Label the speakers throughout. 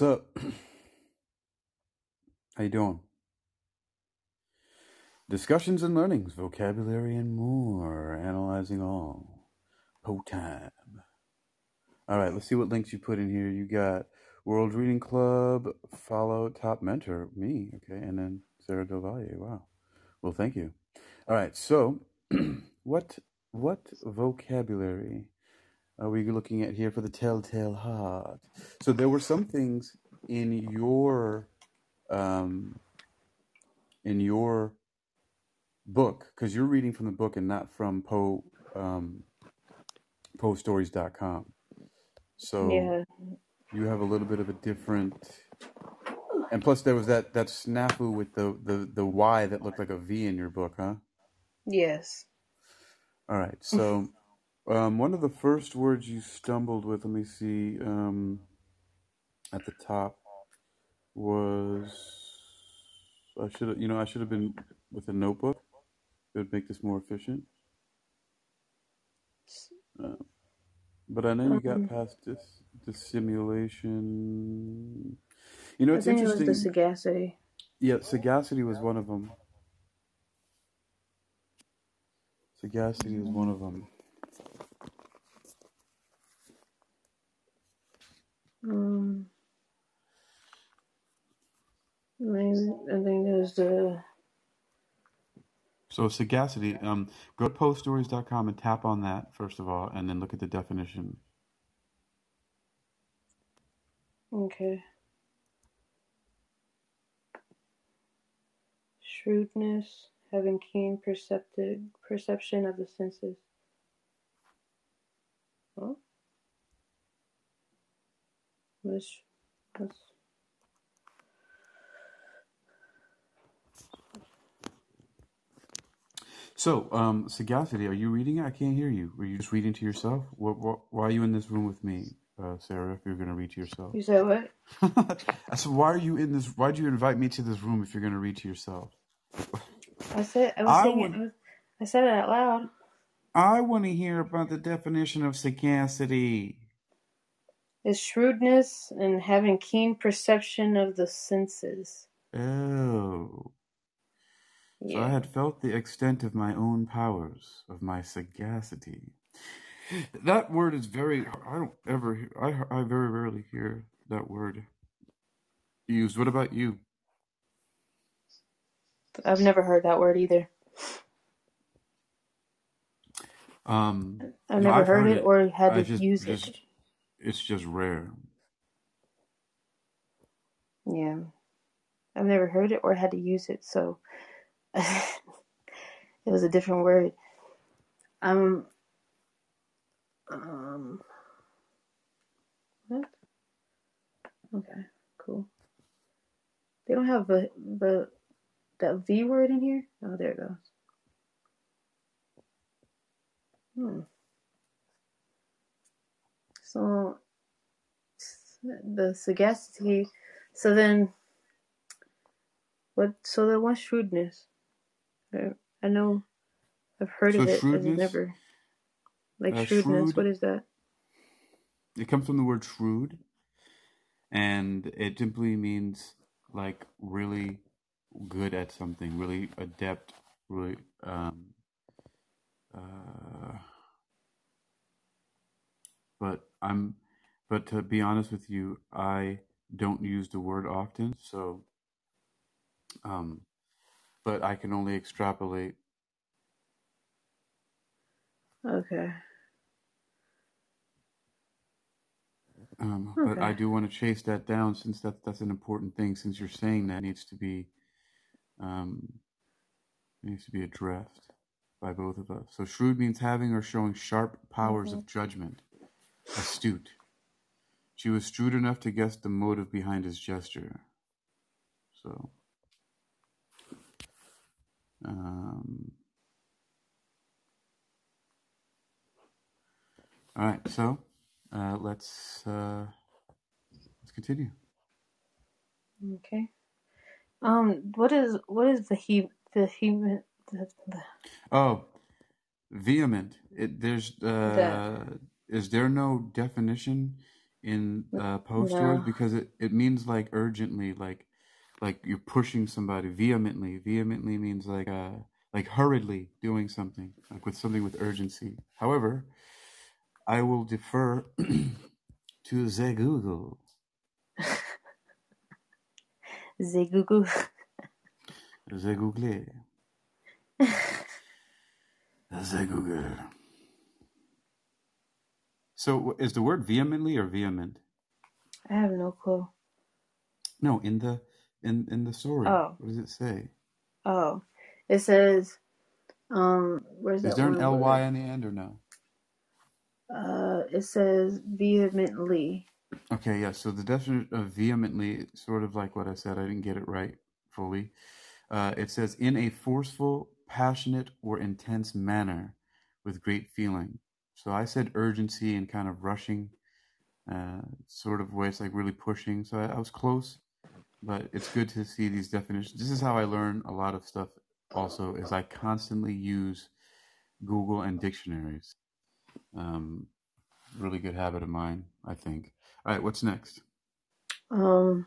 Speaker 1: Up? How you doing? Discussions and learnings, vocabulary and more. Analyzing all. Poe time. All right, let's see what links you put in here. You got World Reading Club, follow top mentor, me, okay, and then Sarah Del Valle. Wow. Well, thank you. All right, so what what vocabulary are we looking at here for the Telltale Heart? So there were some things in your um, in your book because you're reading from the book and not from Poe um, poestories.com. So
Speaker 2: Yeah.
Speaker 1: you have a little bit of a different and plus there was that that snafu with the the the y that looked like a v in your book huh
Speaker 2: Yes.
Speaker 1: all right so um one of the first words you stumbled with let me see um at the top was i should have you know i should have been with a notebook it would make this more efficient uh, but i know you got
Speaker 2: Um,
Speaker 1: past this dissimulation you know
Speaker 2: I
Speaker 1: it's
Speaker 2: interesting. it was the sagacity.
Speaker 1: yeah sagacity was one of them sagacity was one of them
Speaker 2: Um, maybe, I think it was the.
Speaker 1: So sagacity, um, go to poestories.com and tap on that first of all, and then look at the definition.
Speaker 2: Okay. Shrewdness, having keen perceptive perception of the senses. Oh, what's,
Speaker 1: So, um, sagacity, are you reading it? I can't hear you. Were you just reading to yourself? What, what, why are you in this room with me, uh, Sarah? If you're going to read to yourself,
Speaker 2: you said what?
Speaker 1: I said, why are you in this? Why'd you invite me to this room if you're going to read to yourself?
Speaker 2: I said I was
Speaker 1: I
Speaker 2: saying it.
Speaker 1: Would,
Speaker 2: was, I said it out loud.
Speaker 1: I want to hear about the definition of sagacity.
Speaker 2: It's shrewdness and having keen perception of the senses.
Speaker 1: Oh, so I had felt the extent of my own powers, of my sagacity. That word is very. I don't ever. hear- I I very rarely hear that word used. What about you?
Speaker 2: I've never heard that word either.
Speaker 1: Um,
Speaker 2: I've
Speaker 1: no,
Speaker 2: never
Speaker 1: I've
Speaker 2: heard
Speaker 1: heard
Speaker 2: it
Speaker 1: it.
Speaker 2: or had
Speaker 1: I
Speaker 2: to
Speaker 1: just
Speaker 2: use
Speaker 1: just
Speaker 2: it.
Speaker 1: It's just rare.
Speaker 2: Yeah. I've never heard it or had to use it, so it was a different word. Um, um, what? Okay, cool. They don't have the the that V word in here. Oh, there it goes. Hmm. So the sagacity. So then, what? So then, what's shrewdness? I I know I've heard
Speaker 1: So
Speaker 2: of it. I've never like
Speaker 1: uh,
Speaker 2: shrewdness. What
Speaker 1: shrewd.
Speaker 2: is that?
Speaker 1: It comes from the word shrewd, and it simply means like really good at something, really adept, really. Um, uh, but I'm, but to be honest with you, I don't use the word often. So, um, but I can only extrapolate.
Speaker 2: Okay.
Speaker 1: Um, but I
Speaker 2: Okay.
Speaker 1: do want to chase that down since that's that's an important thing. Since you're saying that needs to be um, needs to be addressed by both of us. So shrewd means having or showing sharp powers
Speaker 2: hmm
Speaker 1: of judgment, astute. She was shrewd enough to guess the motive behind his gesture. So, um, all right. So uh, let's uh, let's continue.
Speaker 2: Okay. Um, what is what is the he the human the, the
Speaker 1: Oh, vehement. It, there's uh, is there no definition in uh, post
Speaker 2: No.
Speaker 1: because it, it means like urgently, like like you're pushing somebody vehemently. Vehemently means like uh like hurriedly doing something, like with something with urgency. However, I will defer to the Google.
Speaker 2: The Google.
Speaker 1: The Google. The Google. So is the word vehemently or vehement?
Speaker 2: I have no clue.
Speaker 1: No, in the in in the story.
Speaker 2: Oh.
Speaker 1: What does it say?
Speaker 2: Oh, it says, um, where's
Speaker 1: Is there an
Speaker 2: one
Speaker 1: ly
Speaker 2: word?
Speaker 1: on the end or no?
Speaker 2: Uh, it says vehemently.
Speaker 1: Okay, yeah. So the definition of vehemently, sort of like what I said, I didn't get it right fully. Uh, it says in a forceful, passionate, or intense manner with great feeling. So I said urgency and kind of rushing, uh, sort of way. It's like really pushing. So I, I was close, but it's good to see these definitions. This is how I learn a lot of stuff. Also, is I constantly use Google and dictionaries. Um, really good habit of mine, I think. All right, what's next?
Speaker 2: Um,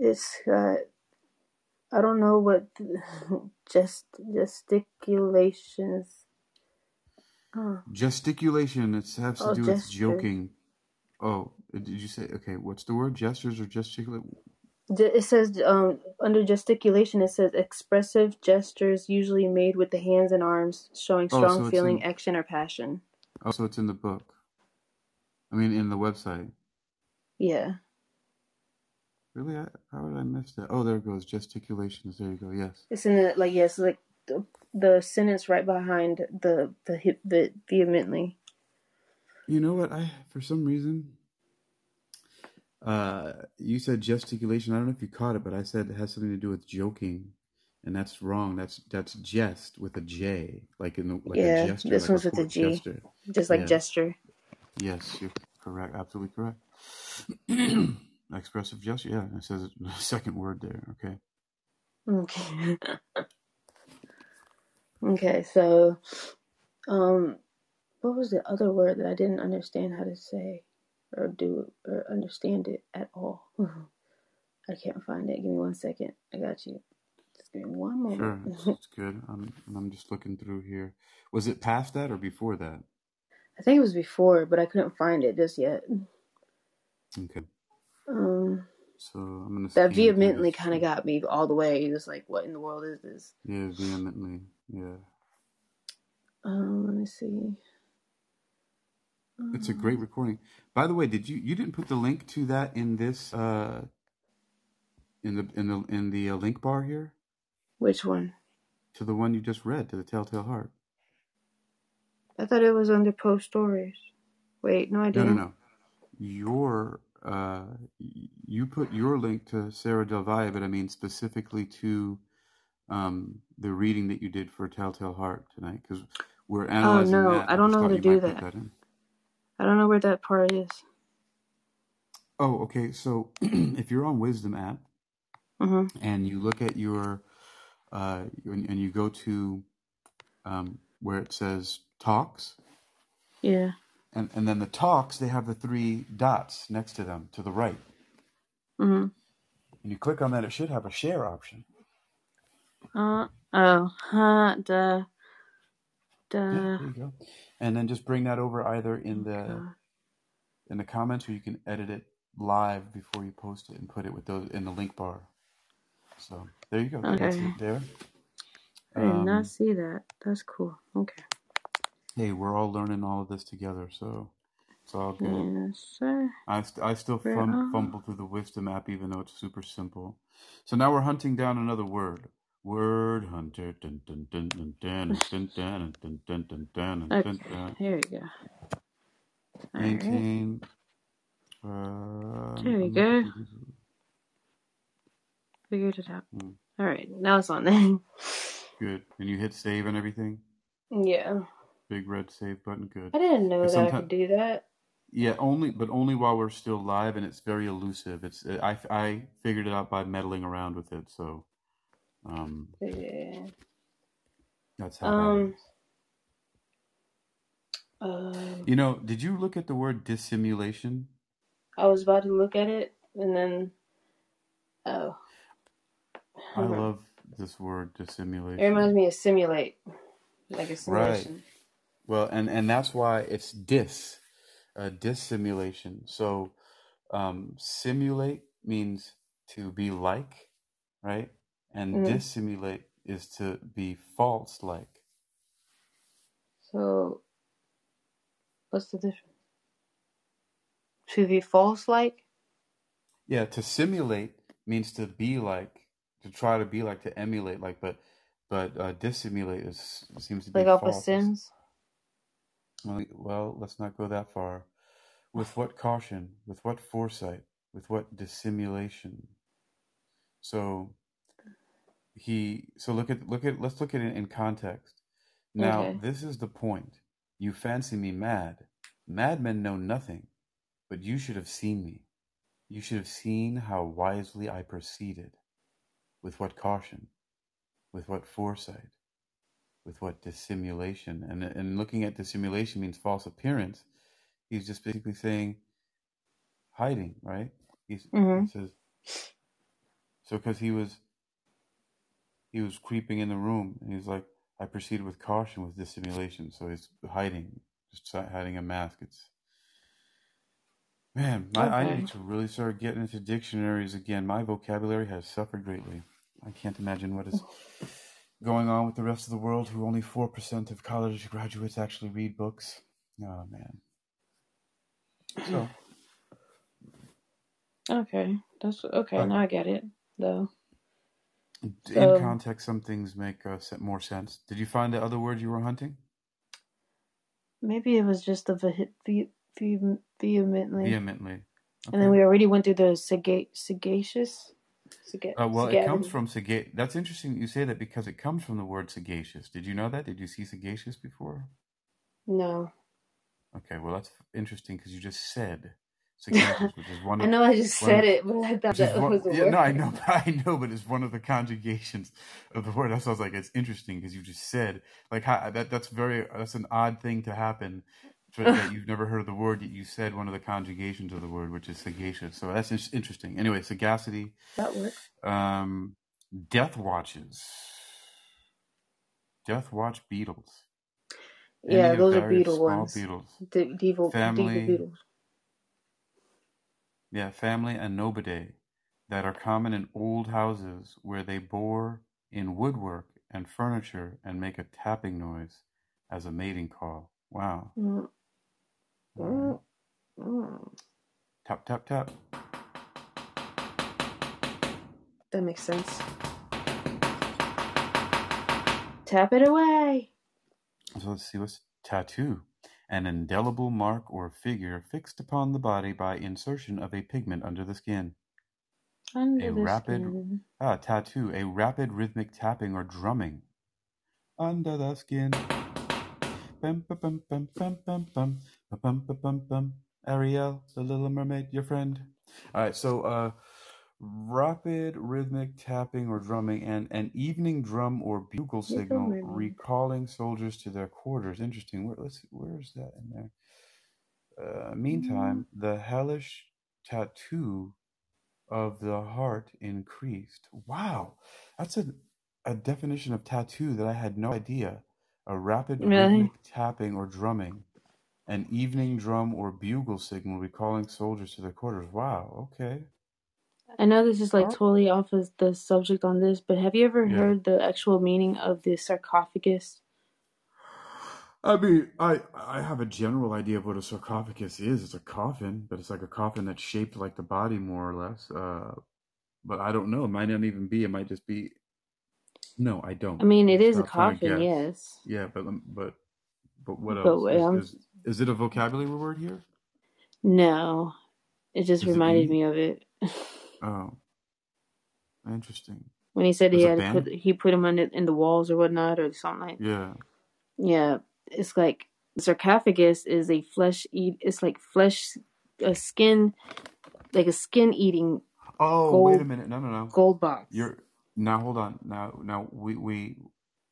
Speaker 2: it's got, I don't know what gesticulations. Oh,
Speaker 1: Gesticulation. It has to
Speaker 2: oh
Speaker 1: do with joking. Oh, did you say? Okay, what's the word? Gestures or gesticulate?
Speaker 2: It says um, under gesticulation, it says expressive gestures usually made with the hands and arms, showing
Speaker 1: Oh,
Speaker 2: strong
Speaker 1: so
Speaker 2: feeling,
Speaker 1: in.
Speaker 2: action, or passion.
Speaker 1: Oh, so it's in the book. I mean, in the website.
Speaker 2: Yeah.
Speaker 1: Really? I, how did I miss that? Oh, there it goes. Gesticulations. There you go. Yes.
Speaker 2: It's in the like yes, like the, the sentence right behind the the hip the vehemently.
Speaker 1: You know what? I for some reason, uh, you said gesticulation. I don't know if you caught it, but I said it has something to do with joking, and that's wrong. That's that's jest with a J, like in the, like
Speaker 2: Yeah,
Speaker 1: a gesture,
Speaker 2: this
Speaker 1: like
Speaker 2: one's
Speaker 1: a
Speaker 2: with a G,
Speaker 1: gesture.
Speaker 2: just like
Speaker 1: Yeah.
Speaker 2: gesture.
Speaker 1: Yes, you're correct. Absolutely correct. Expressive gesture. Yeah, it says the second word there. Okay.
Speaker 2: Okay. okay, so um, what was the other word that I didn't understand how to say or do or understand it at all? I can't find it. Give me one second. I got you. Just give me one moment.
Speaker 1: it's, it's good. I'm I'm just looking through here. Was it past that or before that?
Speaker 2: I think it was before, but I couldn't find it just yet.
Speaker 1: Okay.
Speaker 2: Um,
Speaker 1: So I'm gonna
Speaker 2: that vehemently kind of got me all the way. It was like, what in the world is this?
Speaker 1: Yeah, vehemently. Yeah,
Speaker 2: Um, let me see.
Speaker 1: it's a
Speaker 2: Um,
Speaker 1: great recording. By the way, did you you didn't put the link to that in this uh in the in the in the uh, link bar here
Speaker 2: which one?
Speaker 1: to the one you just read to the Telltale Heart?
Speaker 2: I thought it was under post stories. Wait, no, I
Speaker 1: didn't. no.
Speaker 2: No,
Speaker 1: no. Your uh, you put your link to Sarah Del Valle, but I mean specifically to um, the reading that you did for Telltale Heart tonight, because we're
Speaker 2: Oh
Speaker 1: analyzing
Speaker 2: no,
Speaker 1: that.
Speaker 2: I
Speaker 1: I
Speaker 2: don't
Speaker 1: just
Speaker 2: know how to do that.
Speaker 1: that.
Speaker 2: I don't know where that part is.
Speaker 1: Oh, okay. So if you're on Wisdom app
Speaker 2: hmm
Speaker 1: and you look at your uh, and, you go to um, where it says Talks,
Speaker 2: Yeah.
Speaker 1: and and then the Talks, they have the three dots next to them to the right,
Speaker 2: hmm
Speaker 1: and you click on that. It should have a share option.
Speaker 2: Uh oh. Huh. Duh.
Speaker 1: Yeah,
Speaker 2: Duh.
Speaker 1: there you go. And then just bring that over either in the
Speaker 2: God.
Speaker 1: in the comments or you can edit it live before you post it and put it with those in the link bar. So there you go. That's
Speaker 2: Okay.
Speaker 1: it there.
Speaker 2: I did not
Speaker 1: Um,
Speaker 2: see that. That's cool. Okay.
Speaker 1: hey, we're all learning all of this together, so it's all good.
Speaker 2: Yes, sir.
Speaker 1: I, st- I still fum- fumble through the Wisdom app even though it's super simple. So now we're hunting down another word. Word hunter. Dun, dun, dun, dun, dun, dun, dun, dun, dun, dun, dun, dun,
Speaker 2: Okay.
Speaker 1: dun, dun.
Speaker 2: Here we go. All right.
Speaker 1: Maintain. Um,
Speaker 2: There we go. Figured it out.
Speaker 1: Hmm,
Speaker 2: All right. Now it's on there.
Speaker 1: Good. And you hit save and everything.
Speaker 2: yeah.
Speaker 1: Big red save button. Good.
Speaker 2: I didn't know that I
Speaker 1: sometimes,
Speaker 2: could do that.
Speaker 1: yeah, only but only while we're still live, and it's very elusive. It's I I figured it out by meddling around with it. So, um,
Speaker 2: Yeah.
Speaker 1: that's how that
Speaker 2: Um. Uh,
Speaker 1: You know, did you look at the word dissimulation?
Speaker 2: I was about to look at it, and then oh,
Speaker 1: I
Speaker 2: hmm.
Speaker 1: love this word dissimulation.
Speaker 2: it reminds me of simulate, like a
Speaker 1: Right.
Speaker 2: simulation.
Speaker 1: Well, and and that's why it's dis, uh, dissimulation. So, um, simulate means to be like, right? And
Speaker 2: hmm
Speaker 1: dissimulate is to be false like.
Speaker 2: So what's the difference? To be false, like
Speaker 1: Yeah, to simulate means to be like, to try to be like, to emulate like, but but uh, dissimulate is seems to be
Speaker 2: like off of. Sims.
Speaker 1: well, let's not go that far. With what caution? With what foresight? With what dissimulation? So he so look at look at let's look at it in context. Now
Speaker 2: Okay.
Speaker 1: this is the point. You fancy me mad. Madmen know nothing, but you should have seen me. You should have seen how wisely I proceeded, with what caution, with what foresight, with what dissimulation. And and looking at dissimulation means false appearance. He's just basically saying hiding, right? He's,
Speaker 2: hmm
Speaker 1: he says so because he was he was creeping in the room and he's like i proceed with caution with dissimulation so he's hiding just hiding a mask it's man my, i need to really start getting into dictionaries again my vocabulary has suffered greatly i can't imagine what is going on with the rest of the world who only 4% of college graduates actually read books oh man so
Speaker 2: Okay. That's okay. Now I get it, though.
Speaker 1: In context some things make uh, more sense did you find the other word you were hunting
Speaker 2: maybe it was just the vehe- ve- ve- vehemently,
Speaker 1: vehemently
Speaker 2: and then we already went through the saga- sagacious, saga-
Speaker 1: Uh, well, it comes from sagacious. That's interesting that you say that because it comes from the word sagacious. Did you know that? Did you see sagacious before?
Speaker 2: No,
Speaker 1: Okay, well that's interesting because you just said sagacious, which is one
Speaker 2: I know I just
Speaker 1: of
Speaker 2: said it, but I thought that
Speaker 1: one.
Speaker 2: was a
Speaker 1: Yeah, no, I know, I know, but it's one of the conjugations of the word. I was like, it's interesting because you just said like how, that. That's very that's an odd thing to happen. That you've never heard of the word, yet you said one of the conjugations of the word, which is sagacious. So that's interesting. Anyway, sagacity,
Speaker 2: that works.
Speaker 1: um, death watches. Death Watch beetles.
Speaker 2: Yeah,
Speaker 1: Any
Speaker 2: those are beetle ones.
Speaker 1: beetles.
Speaker 2: The devil, devil
Speaker 1: Family,
Speaker 2: beetles.
Speaker 1: Yeah, family Anobiidae that are common in old houses where they bore in woodwork and furniture and make a tapping noise as a mating call. Wow.
Speaker 2: Mm,
Speaker 1: right.
Speaker 2: mm, mm.
Speaker 1: Tap, tap, tap.
Speaker 2: That makes sense. Tap it away.
Speaker 1: So let's see what's tattoo. An indelible mark or figure fixed upon the body by insertion of a pigment under the skin.
Speaker 2: Under
Speaker 1: A
Speaker 2: the
Speaker 1: rapid
Speaker 2: skin.
Speaker 1: ah tattoo. A rapid rhythmic tapping or drumming under the skin. Bum, bum, bum, bum, bum, bum, bum, bum, bum, bum, bum. Ariel, the Little Mermaid, your friend. All right, so uh, rapid rhythmic tapping or drumming and an evening drum or bugle signal recalling soldiers to their quarters. Interesting. Where, let's see, where is that in there? Uh, meantime, the hellish tattoo of the heart increased. Wow, that's a a definition of tattoo that I had no idea. A rapid
Speaker 2: Really?
Speaker 1: rhythmic tapping or drumming, an evening drum or bugle signal recalling soldiers to their quarters. Wow. Okay.
Speaker 2: I know this is like totally off of the subject on this, but have you ever
Speaker 1: yeah.
Speaker 2: heard the actual meaning of the sarcophagus?
Speaker 1: I mean, I I have a general idea of what a sarcophagus is. It's a coffin, but it's like a coffin that's shaped like the body, more or less. Uh, but I don't know. It might not even be. It might just be. No, I
Speaker 2: I
Speaker 1: don't.
Speaker 2: I mean, it is a
Speaker 1: Stop trying to
Speaker 2: coffin, yes,
Speaker 1: Yeah, but but but what
Speaker 2: but
Speaker 1: else? Is
Speaker 2: um,
Speaker 1: is is it a vocabulary word here?
Speaker 2: no, it just
Speaker 1: Does it
Speaker 2: reminded
Speaker 1: mean?
Speaker 2: me of it
Speaker 1: Oh, interesting.
Speaker 2: when he said he
Speaker 1: There's
Speaker 2: had put he put him in the, in the walls or whatnot or something like.
Speaker 1: Yeah.
Speaker 2: Yeah, it's like sarcophagus is a flesh eat. It's like flesh, a skin, like a skin eating
Speaker 1: Oh, wait a minute. No, no, no.
Speaker 2: gold box.
Speaker 1: You're now. Hold on. Now, now we we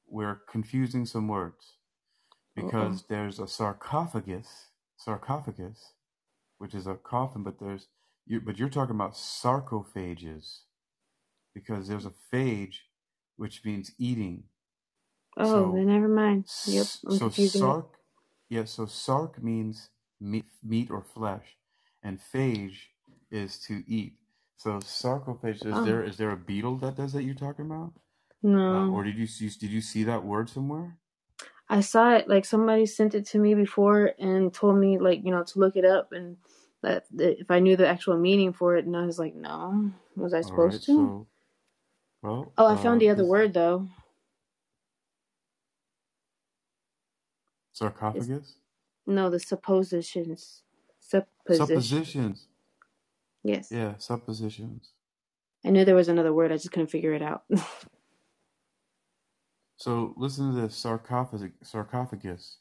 Speaker 1: we're confusing some words because there's a sarcophagus, sarcophagus, which is a coffin, but there's you, but you're talking about sarcophages because there's a phage, which means eating.
Speaker 2: Oh,
Speaker 1: So,
Speaker 2: then never mind. Yep, I'm
Speaker 1: so
Speaker 2: confusing it.
Speaker 1: sarc, yeah, so sarc means meat, meat or flesh, and phage is to eat. So sarcophage is
Speaker 2: Oh
Speaker 1: there is there a beetle that does that you're talking about, uh,
Speaker 2: no,
Speaker 1: or did you see did you see that word somewhere?
Speaker 2: I saw it. Like somebody sent it to me before and told me like you know to look it up and that, that if I knew the actual meaning for it, and I was like, no, was I
Speaker 1: All right,
Speaker 2: supposed to?
Speaker 1: so well,
Speaker 2: Oh, I
Speaker 1: uh,
Speaker 2: found the other
Speaker 1: this
Speaker 2: word though. It's
Speaker 1: sarcophagus
Speaker 2: no the suppositions. Supposition.
Speaker 1: suppositions.
Speaker 2: Yes,
Speaker 1: Yeah, suppositions.
Speaker 2: I knew there was another word. I just couldn't figure it out.
Speaker 1: So listen to this sarcophagus. Sarcophagus.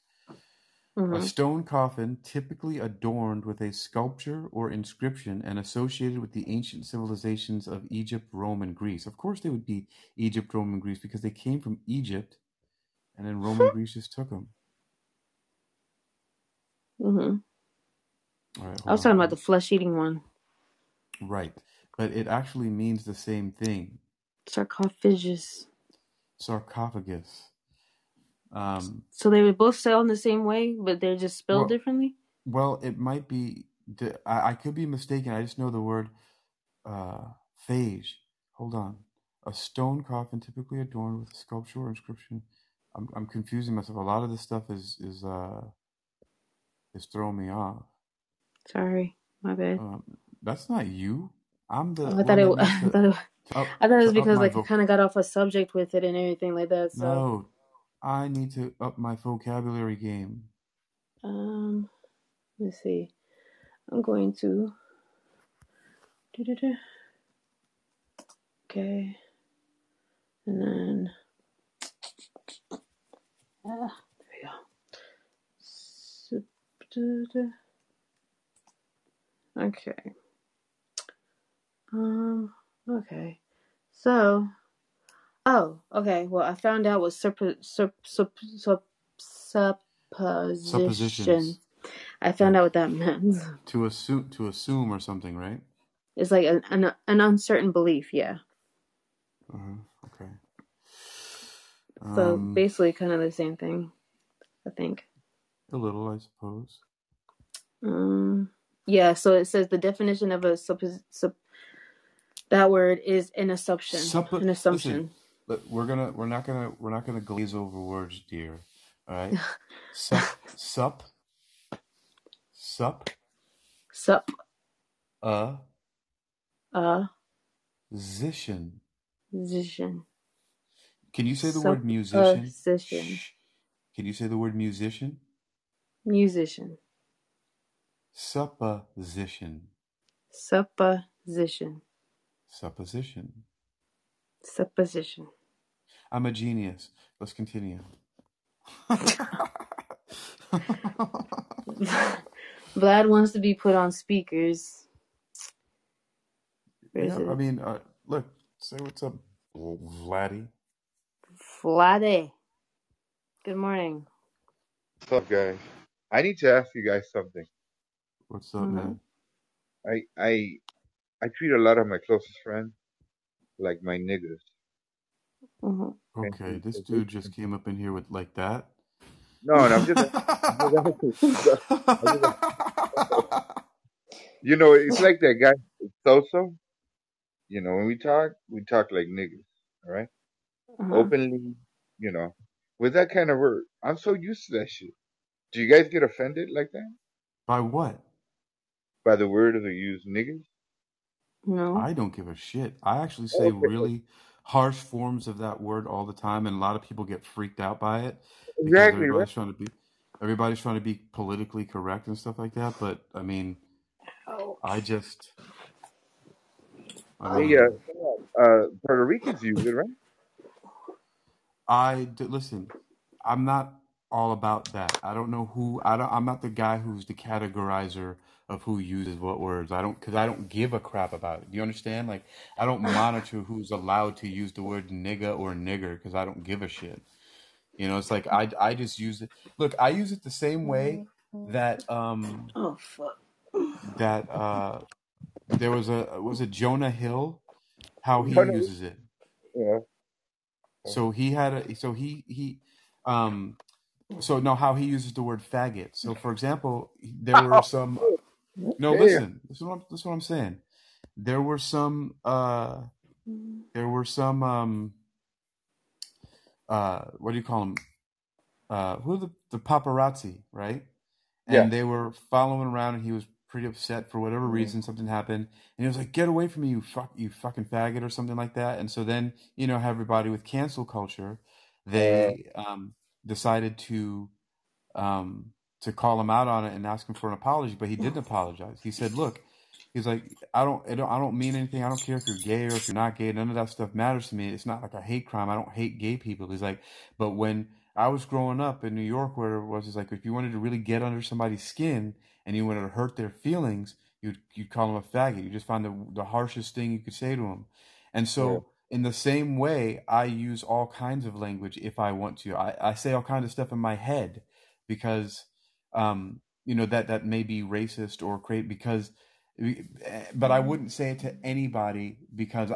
Speaker 1: A
Speaker 2: hmm
Speaker 1: stone coffin typically adorned with a sculpture or inscription and associated with the ancient civilizations of Egypt, Rome, and Greece. Of course, they would be Egypt, Rome, and Greece because they came from Egypt and then Rome and Greece just took them.
Speaker 2: hmm
Speaker 1: All right,
Speaker 2: I was talking
Speaker 1: on.
Speaker 2: about the flesh eating one.
Speaker 1: Right. But it actually means the same thing
Speaker 2: Sarcophagus.
Speaker 1: sarcophagus. Um,
Speaker 2: So they would both sound the same way, but they're just spelled
Speaker 1: well,
Speaker 2: differently.
Speaker 1: well, it might be, I, I could be mistaken. I just know the word uh, phage. Hold on. A stone coffin typically adorned with a sculpture or inscription. I'm, I'm confusing myself. A lot of this stuff is is uh, is throwing me off.
Speaker 2: Sorry, my bad.
Speaker 1: Um, that's not you. I'm the
Speaker 2: Oh, I thought it. I thought it, I thought it was because like I kind of got off a subject with it and everything like that. So,
Speaker 1: No, I need to up my vocabulary game.
Speaker 2: um, let's see. I'm going to. doo-doo-doo. Okay, and then ah, there we go. Okay. Um. Okay. So. Oh. Okay. Well, I found out what sup sup sup sup supposition.
Speaker 1: Suppositions.
Speaker 2: I found out what that meant.
Speaker 1: To assume to assume or something, right?
Speaker 2: It's like an an, an uncertain belief. Yeah.
Speaker 1: Uh-huh. Okay.
Speaker 2: So
Speaker 1: Um,
Speaker 2: basically, kind of the same thing. I think.
Speaker 1: a little, I suppose.
Speaker 2: Um. Yeah. So it says the definition of a suppos sup. That word is an assumption.
Speaker 1: Suppo-
Speaker 2: An
Speaker 1: listen,
Speaker 2: assumption.
Speaker 1: Look, we're gonna we're not gonna we're not gonna glaze over words, dear. All right. Sup sup sup
Speaker 2: Sup.
Speaker 1: a
Speaker 2: Uh.
Speaker 1: position.
Speaker 2: Position.
Speaker 1: Can you say the word musician?
Speaker 2: Supposition.
Speaker 1: Can you say the word musician?
Speaker 2: Musician.
Speaker 1: Supposition.
Speaker 2: Supposition.
Speaker 1: Supposition.
Speaker 2: Supposition.
Speaker 1: I'm a genius. Let's continue.
Speaker 2: Vlad wants to be put on speakers.
Speaker 1: Yeah, I mean, uh, look, say what's up, Vladdy.
Speaker 2: Vlade. Good morning.
Speaker 3: What's up, guys? I need to ask you guys something.
Speaker 1: What's up,
Speaker 2: Mhm.
Speaker 1: man?
Speaker 3: I I I treat a lot of my closest friends like my niggas.
Speaker 2: Hmm
Speaker 1: Okay,
Speaker 3: they-
Speaker 1: this
Speaker 3: they-
Speaker 1: dude just came up in here with like that.
Speaker 3: no, and I'm just, you know, it's like that guy Soso. You know, when we talk, we talk like niggas, all right?
Speaker 2: Uh-huh.
Speaker 3: Openly, you know, with that kind of word. I'm so used to that shit. Do you guys get offended like that
Speaker 1: By what?
Speaker 3: by the word of the use niggas?
Speaker 2: No.
Speaker 1: I don't give a shit. I actually say
Speaker 3: Okay.
Speaker 1: really harsh forms of that word all the time, and a lot of people get freaked out by it
Speaker 3: Exactly, right?
Speaker 1: everybody's trying to be everybody's trying to be politically correct and stuff like that. But I mean,
Speaker 2: Oh.
Speaker 1: I just, I mean,
Speaker 3: uh, uh, Puerto Ricans use it, right?
Speaker 1: I d- listen. I'm not all about that. I don't know who. I don't. I'm not the guy who's the categorizer of who uses what words. I don't because I don't give a crap about it. Do you understand? Like I don't monitor who's allowed to use the word nigga or nigger because I don't give a shit. You know, it's like I I just use it. Look, I use it the same way that um
Speaker 2: Oh fuck.
Speaker 1: that uh there was a was it Jonah Hill how he
Speaker 3: Jonah-
Speaker 1: uses it.
Speaker 3: Yeah.
Speaker 1: So he had a so he he um so no how he uses the word faggot. So for example, there were some no
Speaker 3: Damn.
Speaker 1: listen, this is what I'm, this is what I'm saying. There were some uh there were some um uh what do you call them uh who are the, the paparazzi right? And
Speaker 3: Yeah.
Speaker 1: they were following around and he was pretty upset for whatever reason something happened. And he was like get away from me you fuck you fucking faggot or something like that. And so then you know everybody with cancel culture they um decided to um to call him out on it and ask him for an apology but he didn't apologize he said look He's like, I don't, I don't, I don't mean anything. I don't care if you're gay or if you're not gay. None of that stuff matters to me. It's not like a hate crime. I don't hate gay people. He's like, but when I was growing up in New York, where it was, it's like if you wanted to really get under somebody's skin and you wanted to hurt their feelings, you'd you'd call them a faggot. You just find the the harshest thing you could say to them. And so, in the same way, I use all kinds of language if I want to. I, I say all kinds of stuff in my head because, um, you know, that that may be racist or create because but I wouldn't say it to anybody because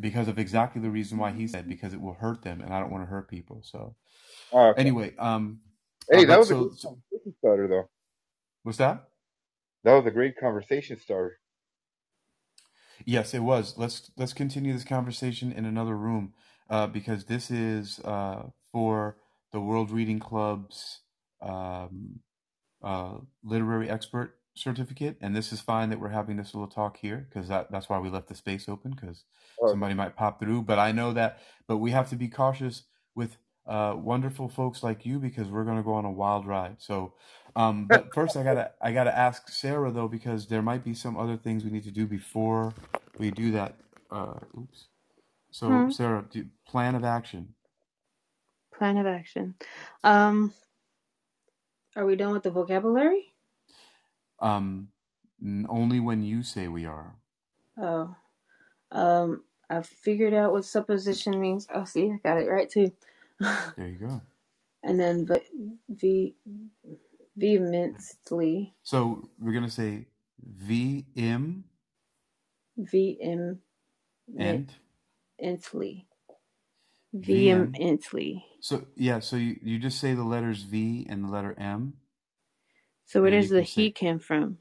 Speaker 1: because of exactly the reason why he said because it will hurt them and I don't want to hurt people. So
Speaker 3: Oh, okay.
Speaker 1: anyway, um,
Speaker 3: hey,
Speaker 1: uh,
Speaker 3: that was a good conversation starter, though.
Speaker 1: what's that?
Speaker 3: That was a great conversation starter.
Speaker 1: Yes, it was. Let's let's continue this conversation in another room uh, because this is uh, for the World Reading Club's um, uh, literary expert certificate, and this is fine that we're having this little talk here because that, that's why we left the space open because
Speaker 3: Oh,
Speaker 1: somebody might pop through. But I know that, but we have to be cautious with uh, wonderful folks like you because we're going to go on a wild ride. So, um, but first I gotta I gotta ask Sarah though because there might be some other things we need to do before we do that. Uh, oops. So
Speaker 2: Hmm.
Speaker 1: Sarah, do, plan of action.
Speaker 2: Plan of action. Um, are we done with the vocabulary?
Speaker 1: Um, only when you say we are.
Speaker 2: Oh, um, I figured out what supposition means. Oh, see, I got it right too.
Speaker 1: There you go.
Speaker 2: and then v, v vehemently,
Speaker 1: So we're gonna say vm
Speaker 2: vehemently,
Speaker 1: and
Speaker 2: vehemently.
Speaker 1: VM.
Speaker 2: Vehemently.
Speaker 1: So yeah. So you, you just say the letters V and the letter M.
Speaker 2: So where does the
Speaker 1: say-
Speaker 2: he come from?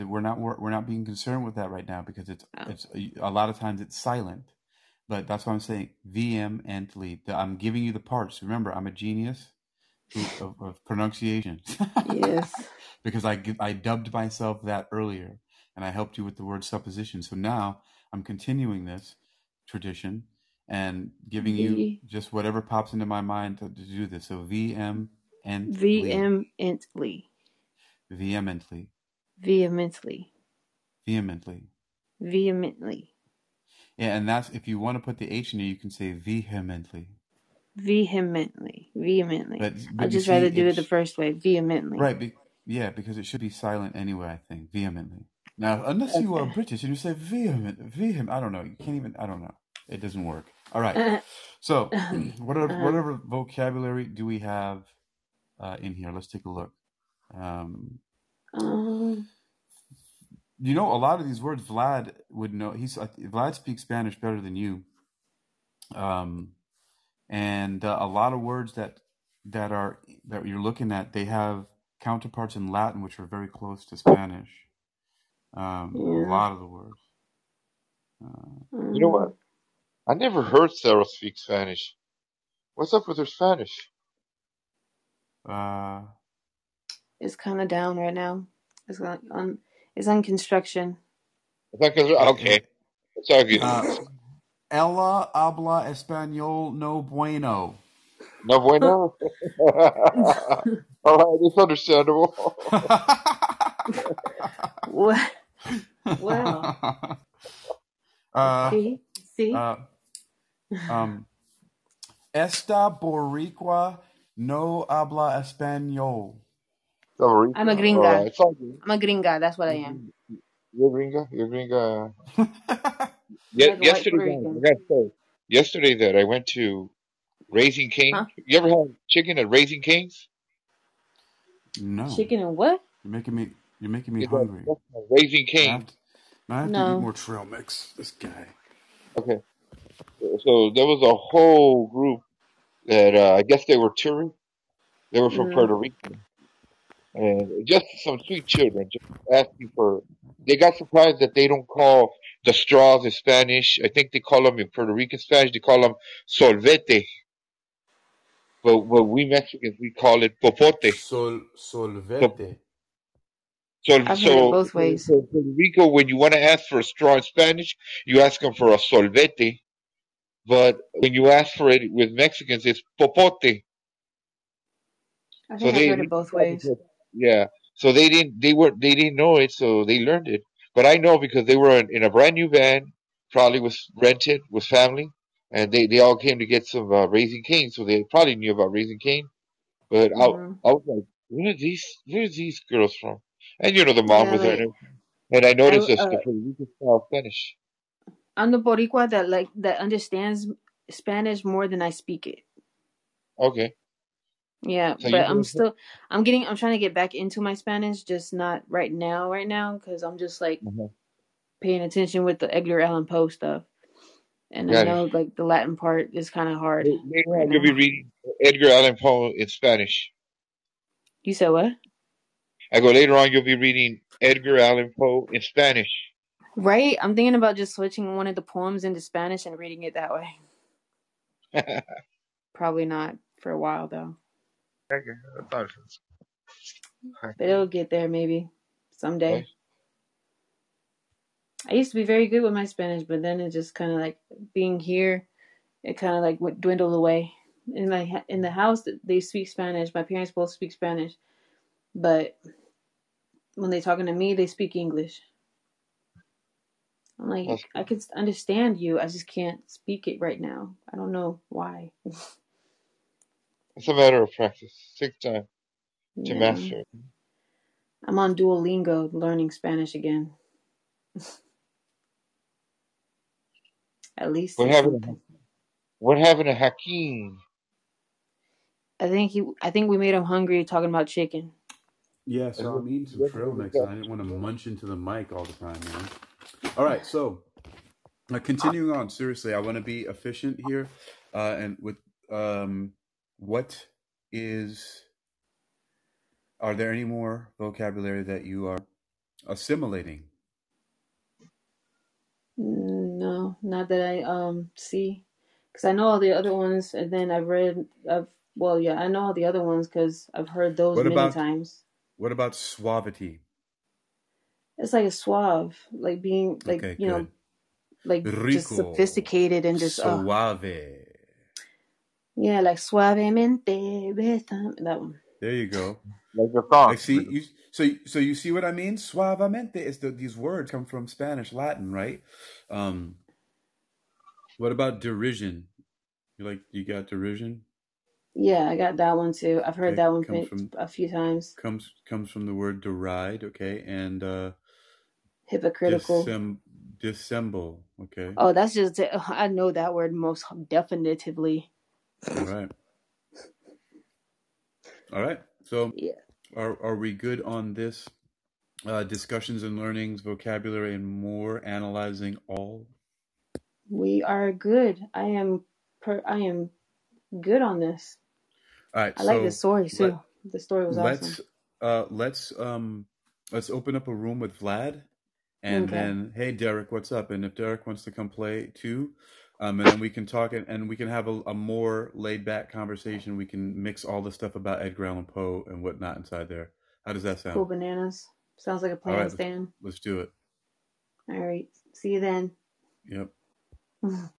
Speaker 1: we're not we're, we're not being concerned with that right now because it's
Speaker 2: Oh.
Speaker 1: it's a lot of times it's silent but that's why i'm saying vm and lead i'm giving you the parts remember i'm a genius of, of pronunciation
Speaker 2: Yes.
Speaker 1: because I, I dubbed myself that earlier and i helped you with the word supposition so now i'm continuing this tradition and giving you just whatever pops into my mind to, to do this so vm and.
Speaker 2: Vehemently.
Speaker 1: vehemently
Speaker 2: Vehemently.
Speaker 1: vehemently
Speaker 2: Vehemently.
Speaker 1: Yeah, and that's if you want to put the H in there, you can say vehemently.
Speaker 2: Vehemently. Vehemently.
Speaker 1: But, but
Speaker 2: I'd just rather do it the first way. Vehemently.
Speaker 1: Right, be, yeah, because it should be silent anyway. I think vehemently. Now, unless you are British and you say vehement, vehement, I don't know. You can't even. I don't know. It doesn't work. All right.
Speaker 2: Uh,
Speaker 1: So, whatever
Speaker 2: Uh-huh.
Speaker 1: whatever vocabulary do we have uh, in here? Let's take a look. Um,
Speaker 2: um,
Speaker 1: you know, a lot of these words Vlad would know. He's uh, Vlad speaks Spanish better than you. Um, and uh, a lot of words that that are that you're looking at, they have counterparts in Latin which are very close to Spanish. Um,
Speaker 2: Yeah.
Speaker 1: A lot of the words. Uh,
Speaker 3: You know what? I never heard Sarah speak Spanish. What's up with her Spanish?
Speaker 1: uh,
Speaker 2: It's kind of down right now. It's on, on it's on construction.
Speaker 3: It's not 'cause- okay, it's all good.
Speaker 1: uh, Ella habla español no bueno.
Speaker 3: no bueno. all right, it's understandable.
Speaker 2: What? Wow.
Speaker 1: Uh,
Speaker 2: See? See?
Speaker 1: uh, um, esta boricua no habla español.
Speaker 2: I'm a gringa.
Speaker 3: All right, it's.
Speaker 2: I'm a gringa. That's what I am.
Speaker 3: You're gringa. You're gringa. Ye- yesterday,
Speaker 2: Puerto
Speaker 3: that, I gotta say, yesterday that I went to Raising King.
Speaker 2: Huh?
Speaker 3: You ever had chicken at Raising Kings?
Speaker 1: No.
Speaker 2: Chicken and what?
Speaker 1: You're making me. You're making me
Speaker 3: It's a
Speaker 1: hungry.
Speaker 3: restaurant, Raising
Speaker 1: I have
Speaker 3: King.
Speaker 1: to, I have to
Speaker 2: No.
Speaker 1: eat more trail mix. This guy.
Speaker 3: Okay. So there was a whole group that uh, I guess they were touring. They were from
Speaker 2: Mm.
Speaker 3: Puerto Rico, and just some sweet children just asking for. They got surprised that they don't call the straws in Spanish. I think they call them in Puerto Rican Spanish. They call them solvete, but but we Mexicans we call it popote.
Speaker 1: Sol solvete.
Speaker 3: So
Speaker 2: I've heard it both ways.
Speaker 3: so Puerto Rico, when you want to ask for a straw in Spanish, you ask them for a solvete. But when you ask for it with Mexicans, it's popote.
Speaker 2: I
Speaker 3: So
Speaker 2: think I've
Speaker 3: they,
Speaker 2: heard it both ways.
Speaker 3: yeah. So they didn't they were they didn't know it, so they learned it. But I know because they were in, in a brand new van, probably was rented with family, and they, they all came to get some uh, raising cane, so they probably knew about raising cane. But I
Speaker 2: hmm
Speaker 3: I was like, where are these where are these girls from? And you know the mom
Speaker 2: Yeah,
Speaker 3: was there, and,
Speaker 2: like
Speaker 3: everything. and I
Speaker 2: I
Speaker 3: noticed it's the
Speaker 2: uh,
Speaker 3: Puerto Rican style Spanish.
Speaker 2: I'm the Boricua that like that understands Spanish more than I speak it.
Speaker 3: Okay,
Speaker 2: Yeah,
Speaker 3: so
Speaker 2: but I'm still I'm getting I'm trying to get back into my Spanish, just not right now, right now, because I'm just like
Speaker 3: uh
Speaker 2: paying attention with the Edgar Allan Poe stuff, and I
Speaker 3: got it.
Speaker 2: know like the Latin part is kind of hard
Speaker 3: La- Later
Speaker 2: right
Speaker 3: you'll be reading Edgar Allan Poe in Spanish.
Speaker 2: You said what?
Speaker 3: I go later on, you'll be reading Edgar Allan Poe in Spanish.
Speaker 2: Right? I'm thinking about just switching one of the poems into Spanish and reading it that way. Probably not for a while though,
Speaker 3: I thought it was-
Speaker 2: but it'll get there maybe someday.
Speaker 3: okay.
Speaker 2: I used to be very good with my Spanish, but then it just kind of like being here, it kind of like dwindled away. In my in the house, they speak Spanish. My parents both speak Spanish, but when they're talking to me, they speak English. I'm like,
Speaker 3: That's
Speaker 2: I can understand you, I just can't speak it right now. I don't know why.
Speaker 3: It's a matter of practice. Take time to
Speaker 2: Yeah,
Speaker 3: master it.
Speaker 2: I'm on Duolingo learning Spanish again. At least
Speaker 3: What happened? To,
Speaker 2: something.
Speaker 3: what happened to Hakeem?
Speaker 2: I think he. I think we made him hungry talking about chicken.
Speaker 1: Yeah, so I'm eating some
Speaker 3: what-
Speaker 1: trail mix, and I didn't want to munch into the mic all the time, man. All right, so uh, continuing on. Seriously, I want to be efficient here, uh, and with um, what is? Are there any more vocabulary that you are assimilating?
Speaker 2: No, not that I um see, because I know all the other ones, and then I've read. I've well, yeah, I know all the other ones because I've heard those
Speaker 1: What
Speaker 2: many
Speaker 1: about
Speaker 2: times.
Speaker 1: what about suavity?
Speaker 2: It's like a suave, like being like
Speaker 1: Okay,
Speaker 2: you know,
Speaker 1: good.
Speaker 2: like just sophisticated and just oh
Speaker 1: suave.
Speaker 2: yeah, like suavemente, besa- that one.
Speaker 1: There you go.
Speaker 3: Like the song.
Speaker 1: Like see you so so you see what I mean? Suavemente is the these words come from Spanish, Latin, right? Um what about derision? You like you got derision?
Speaker 2: Yeah, I got that one too. I've heard
Speaker 1: Okay,
Speaker 2: that one
Speaker 1: from
Speaker 2: a few times.
Speaker 1: comes comes from the word deride, okay, and uh
Speaker 2: Hypocritical.
Speaker 1: dissem dissemble, okay.
Speaker 2: Oh, that's just I know that word most definitively.
Speaker 1: All right. All right. So
Speaker 2: Yeah.
Speaker 1: are are we good on this? Uh discussions and learnings, vocabulary and more, analyzing all.
Speaker 2: We are good. I am per I am good on this.
Speaker 1: All right,
Speaker 2: I like this
Speaker 1: so
Speaker 2: story
Speaker 1: let
Speaker 2: too. The story was awesome.
Speaker 1: let's uh let's um let's open up a room with Vlad and
Speaker 2: Okay.
Speaker 1: then hey Derek, what's up? And if Derek wants to come play too, um and then we can talk and, and we can have a, a more laid back conversation. We can mix all the stuff about Edgar Allan Poe and whatnot inside there. How does that sound?
Speaker 2: Cool bananas. Sounds like a plan,
Speaker 1: right, let's,
Speaker 2: Stan.
Speaker 1: let's do it.
Speaker 2: All right. See you then.
Speaker 1: Yep.